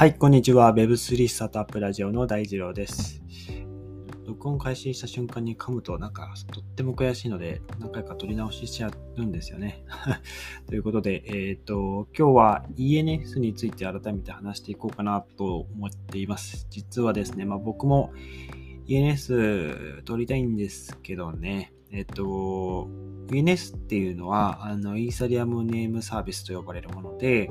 はい、こんにちは。Web3 スタートアップラジオの大二郎です。録音開始した瞬間に噛むとなんかとっても悔しいので何回か撮り直ししちゃうんですよね。ということで、えっ、と、今日は ENS について改めて話していこうかなと思っています。実はですね、まあ僕も ENS 撮りたいんですけどね、えっ、と、ENS っていうのは、あの、イーサリアムネームサービスと呼ばれるもので、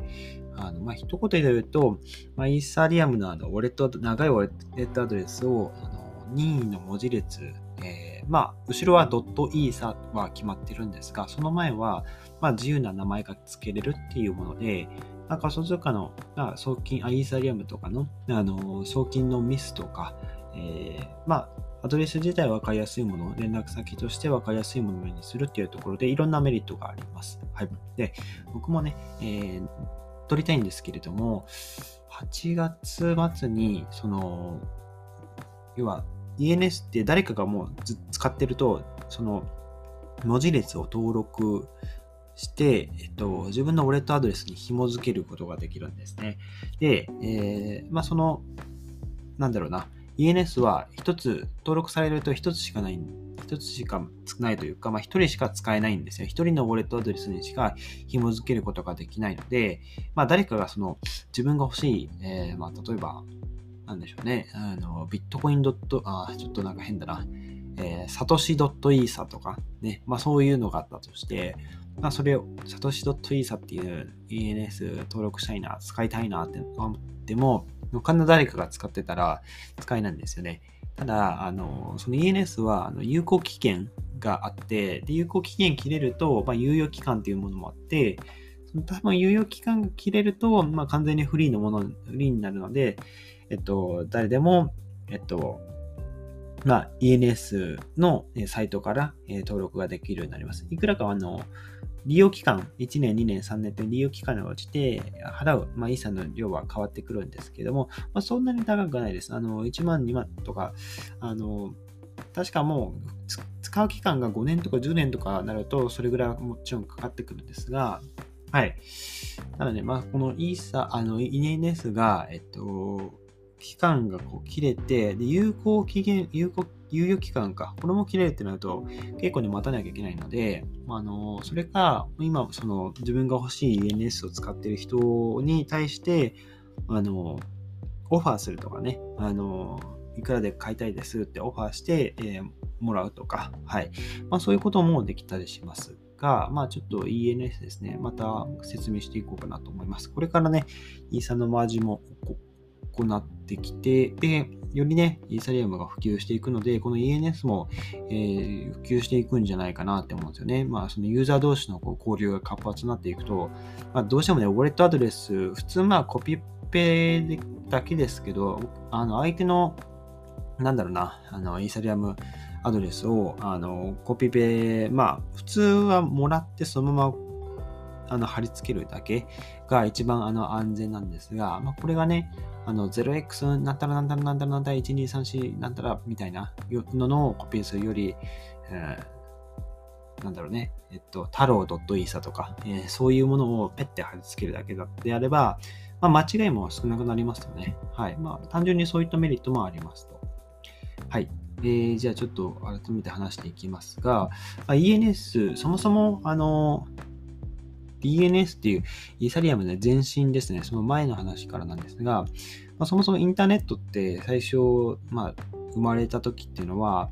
あの、まあ、一言で言うと、まあ、イーサリアムのあの、ウォレット、長いウォレットアドレスを、あの、任意の文字列、えー、まあ、後ろはドットイーサは決まってるんですが、その前は、まあ、自由な名前が付けれるっていうもので、なんか仮想通貨の、まあ、送金、あイーサリアムとかの、あの、送金のミスとか、えー、まあ、アドレス自体分かりやすいもの、連絡先として分かりやすいものにするっていうところで、いろんなメリットがあります。はい。で、僕もね、えー、取りたいんですけれども、8月末に、その、要は ENS って誰かがもう使ってると、その文字列を登録して、えっと、自分のウォレットアドレスに紐付けることができるんですね。で、えー、まあその、なんだろうな、ENS は一つ登録されると一つしかない、一つしか少ないというか、まあ一人しか使えないんですよ。一人のウォレットアドレスにしか紐付けることができないので、まあ誰かがその自分が欲しい、えー、まあ例えば、なんでしょうね、あの、ビットコインドット、あ、ちょっとなんか変だな、えー、サトシドットイーサとかね、まあそういうのがあったとして、まあそれを、サトシドットイーサっていう ENS 登録したいな、使いたいなって思っても、他の誰かが使ってたら使えないんですよね。ただ、あの、その ENS はあの有効期限があって、で、有効期限切れると、まあ、猶予期間っていうものもあって、その多分猶予期間が切れると、まあ、完全にフリーのもの、フリーになるので、えっと、誰でも、えっと、まあ、ENS のサイトから登録ができるようになります。いくらかあの、利用期間、1年、2年、3年と利用期間が落ちて、払う、まあ、イーサの量は変わってくるんですけども、まあ、そんなに高くないです。あの、1万、2万とか、あの、確かもう、使う期間が5年とか10年とかなると、それぐらいはもちろんかかってくるんですが、はい。ただね、まあ、このイーサ、あの、ENS が、えっと、期間がこう切れて、で、有効期限、有効、猶予期間か。これも切れるってなると、結構ね、待たなきゃいけないので、まあの、それか、今、その、自分が欲しい ENS を使ってる人に対して、あの、オファーするとかね、あの、いくらで買いたいですってオファーして、えー、もらうとか、はい。まあ、そういうこともできたりします。が、まあちょっと ENS ですね、また説明していこうかなと思います。これからね、イーサのマージも行ってきて、で、よりね、イーサリアムが普及していくので、この ENS も、えー、普及していくんじゃないかなって思うんですよね。まあ、そのユーザー同士のこう交流が活発になっていくと、まあ、どうしてもね、ウォレットアドレス、普通まあコピペだけですけど、あの、相手の、なんだろうな、あの、イーサリアムアドレスを、あの、コピペ、まあ、普通はもらってそのままあの貼り付けるだけが一番あの安全なんですが、まあ、これがね、あの 0x なんたらなんたらなんたらなんたら1234なんたらみたいなののコピーするより、えー、なんだろうね、えっと、太郎 .isa とか、えー、そういうものをペッて貼り付けるだけであれば、まあ、間違いも少なくなりますよね。はい。まあ、単純にそういったメリットもありますと。はい。えー、じゃあちょっと改めて話していきますが、まあ、ENS、そもそも、あの、DNS っていうイーサリアムの前身ですね、その前の話からなんですが、まあ、そもそもインターネットって最初、まあ、生まれた時っていうのは、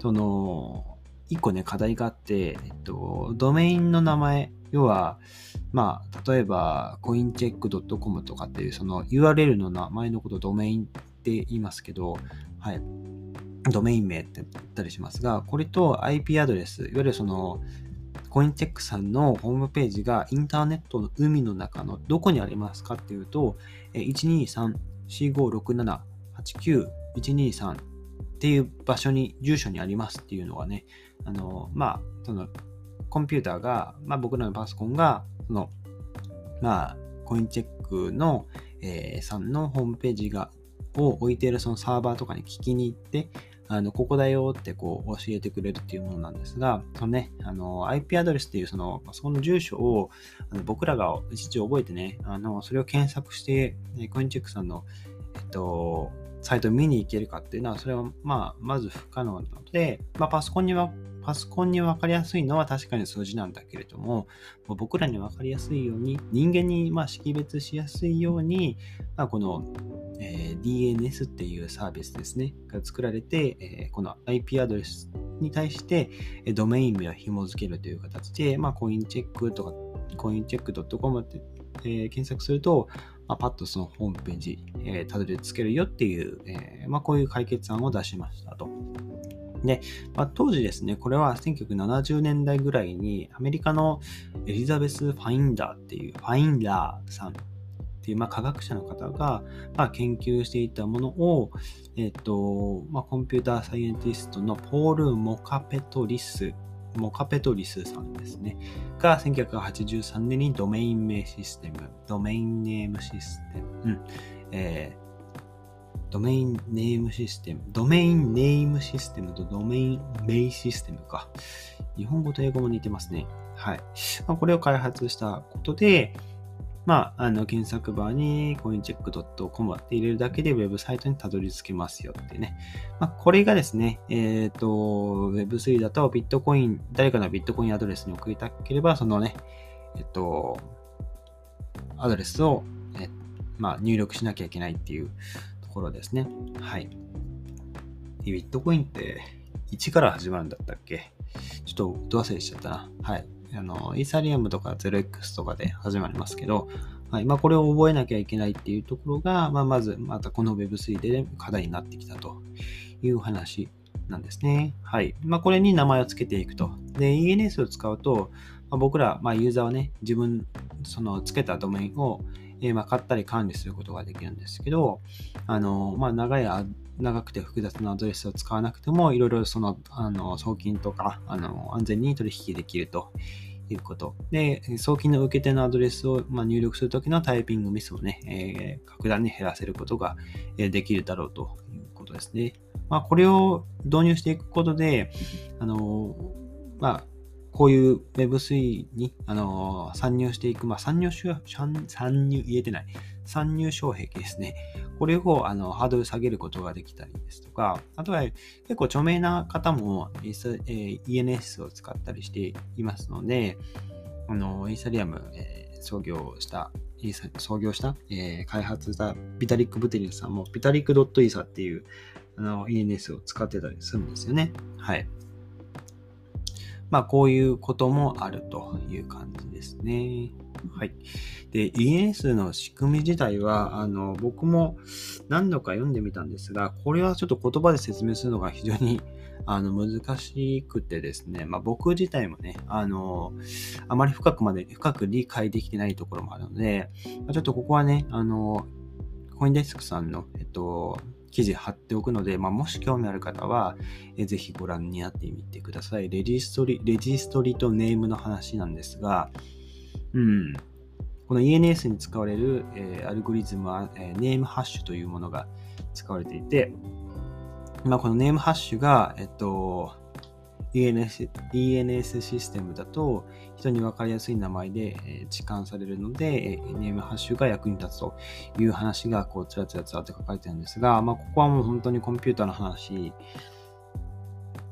その、一個ね、課題があって、えっと、ドメインの名前、要は、まあ、例えば、coincheck.com とかっていう、その URL の名前のことをドメインって言いますけど、はい。ドメイン名って言ったりしますが、これと IP アドレス、いわゆるその、コインチェックさんのホームページがインターネットの海の中のどこにありますかっていうと、123-4567-89-123っていう場所に、住所にありますっていうのがね、あの、まあ、その、コンピューターが、まあ僕らのパソコンが、その、まあ、コインチェックの、えー、さんのホームページが、を置いているそのサーバーとかに聞きに行って、あの、ここだよってこう教えてくれるっていうものなんですが、そのね、あの、IP アドレスっていうその、その住所をあの僕らが一応覚えてね、あの、それを検索して、コインチェックさんの、えっと、サイトを見に行けるかっていうのは、それはまあ、まず不可能なので、まあ、パソコンには、パソコンに分かりやすいのは確かに数字なんだけれども、僕らに分かりやすいように、人間にま識別しやすいように、まあ、この、えー、DNS っていうサービスですね、が作られて、えー、この IP アドレスに対して、えドメイン名を紐付けるという形で、まあ、コインチェックとか、コインチェック .com って、えー、検索すると、まあ、パッとそのホームページ、えー、たどり着けるよっていう、えー、まあ、こういう解決案を出しましたと。で、まあ、当時ですね、これは1970年代ぐらいにアメリカのエリザベス・ファインダーっていう、ファインダーさんっていう、まあ、科学者の方が、まあ、研究していたものを、えっ、と、まあ、コンピューターサイエンティストのポール・モカペトリスモカペトリスさんですね。が1983年にドメイン名システム、ドメインネームシステム、うん、え、ドメインネームシステム、ドメインネームシステムとドメイン名システムか。日本語と英語も似てますね。はい。まあ、これを開発したことで、まあ、あの、検索バーに coincheck.com って入れるだけでウェブサイトにたどり着けますよってね。まあ、これがですね、えっ、ー、と、Web3 だとビットコイン、誰かのビットコインアドレスに送りたければ、そのね、えっ、と、アドレスを、えまあ、入力しなきゃいけないっていうころですね。はい。ビットコインって1から始まるんだったっけ？ちょっとど忘れしちゃったな。はい。あの、イーサリアムとか 0x とかで始まりますけど、はい。まあ、これを覚えなきゃいけないっていうところが、まあ、まず、またこの Web3 で課題になってきたという話なんですね。はい。まあ、これに名前を付けていくと。で、ENS を使うと、まあ、僕ら、まあ、ユーザーはね、自分、その付けたドメインを、えー、まあ、買ったり管理することができるんですけど、あの、まあ、長い長くて複雑なアドレスを使わなくても、いろいろその、あの、送金とか、あの、安全に取引できるということ。で、送金の受け手のアドレスを、まあ入力するときのタイピングミスをね、えー、格段に減らせることがえできるだろうということですね。まあ、これを導入していくことで、あの、まあ、こういう Web3 に、あの参入していく、まあ、参入、参入、言えてない、参入障壁ですね。これをあのハードル下げることができたりですとか、あとは結構著名な方も、えー、ENS を使ったりしていますので、あのイーサリアム、えー、創業した、創業した、えー、開発したビタリック・ブテリンさんもビタリック .isa っていうあの ENS を使ってたりするんですよね。はい。まあ、こういうこともあるという感じですね。はい。で、ES の仕組み自体は、あの、僕も何度か読んでみたんですが、これはちょっと言葉で説明するのが非常に あの難しくてですね、まあ、僕自体もね、あの、あまり深くまで、深く理解できてないところもあるので、ちょっとここはね、あの、コインデスクさんの、えっと、記事貼っておくので、まあ、もし興味ある方は、えぜひご覧になってみてください。レジストリ、レジストリとネームの話なんですが、うん。この ENS に使われる、えー、アルゴリズムは、えー、ネームハッシュというものが使われていて、まあ、このネームハッシュが、えっと、ENS, ENS システムだと人に分かりやすい名前で、え置換されるので、えネームハッシュが役に立つという話がこうつらつらつらって書かれてるんですが、まあ、ここはもう本当にコンピューターの話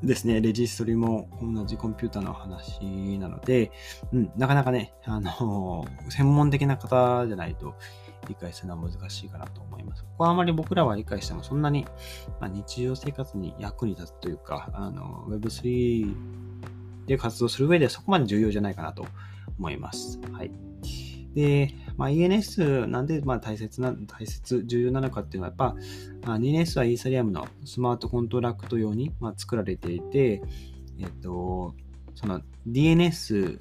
ですね、レジストリも同じコンピューターの話なので、うん、なかなかね、あの、専門的な方じゃないと理解するのは難しいかなと思います。ここはあまり僕らは理解してもそんなに、まあ、日常生活に役に立つというか、あの Web3 で活動する上でそこまで重要じゃないかなと思います。はい。で、まあ、ENS なんでまあ大切な、大切、重要なのかっていうのは、やっぱ、まあ、ENS はイーサリアムのスマートコントラクト用に、まあ、作られていて、えっと、その DNS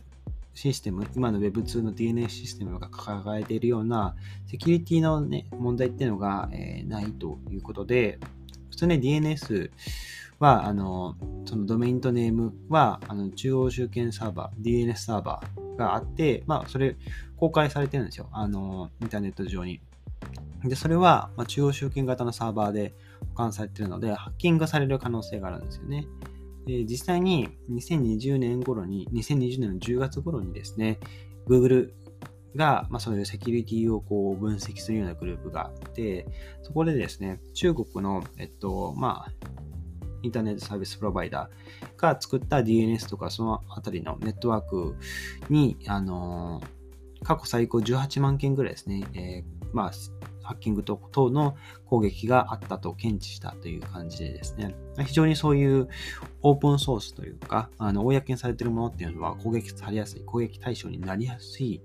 システム、今の Web2 の DNS システムが抱えているようなセキュリティの、ね、問題っていうのが、えー、ないということで、普通ね、DNS は、あの、そのドメインとネームは、あの中央集権サーバー、DNS サーバーがあって、まあ、それ公開されてるんですよ。あの、インターネット上に。で、それは、ま、中央集権型のサーバーで保管されてるので、ハッキングされる可能性があるんですよね。実際に2020年頃に、2020年の10月頃にですね、Google が、まあ、そういうセキュリティをこう分析するようなグループがあって、そこでですね、中国の、えっと、まあ、インターネットサービスプロバイダーが作った DNS とかそのあたりのネットワークに、あの過去最高18万件ぐらいですね、えー、まあ、ハッキング等の攻撃があったと検知したという感じでですね、非常にそういうオープンソースというか、あの、公にされているものっていうのは攻撃されやすい、攻撃対象になりやすい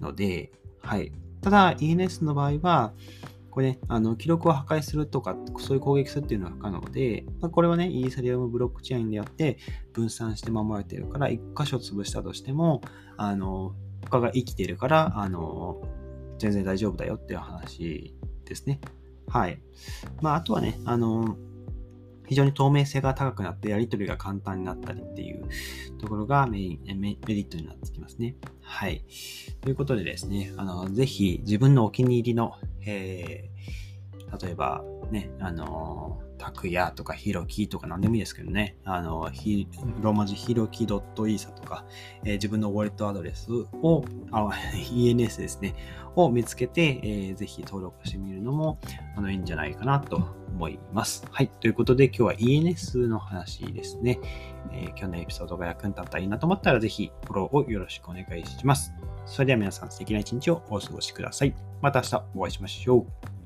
ので、はい。ただ、ENS の場合は、これね、あの、記録を破壊するとか、そういう攻撃するっていうのは不可能で、まあ、これはね、イーサリアムブロックチェーンでやって分散して守られているから、一箇所潰したとしても、あの、他が生きているから、あの、全然大丈夫だよっていう話ですね。はい。まあ、あとはね、あの、非常に透明性が高くなってやり取りが簡単になったりっていうところがメイン、メリットになってきますね。はい。ということでですね、あの、ぜひ自分のお気に入りの、えー、例えばね、あの、拓也とかひろきとか何でもいいですけどね、あの、ひローマ字ひろき .isa とか、えー、自分のウォレットアドレスを、あ、ENS ですね、を見つけて、えー、ぜひ登録してみるのも、あの、いいんじゃないかなと思います。はい。ということで今日は ENS の話ですね。えー、今日のエピソードが役に立ったらいいなと思ったら、ぜひフォローをよろしくお願いします。それでは皆さん素敵な一日をお過ごしください。また明日お会いしましょう。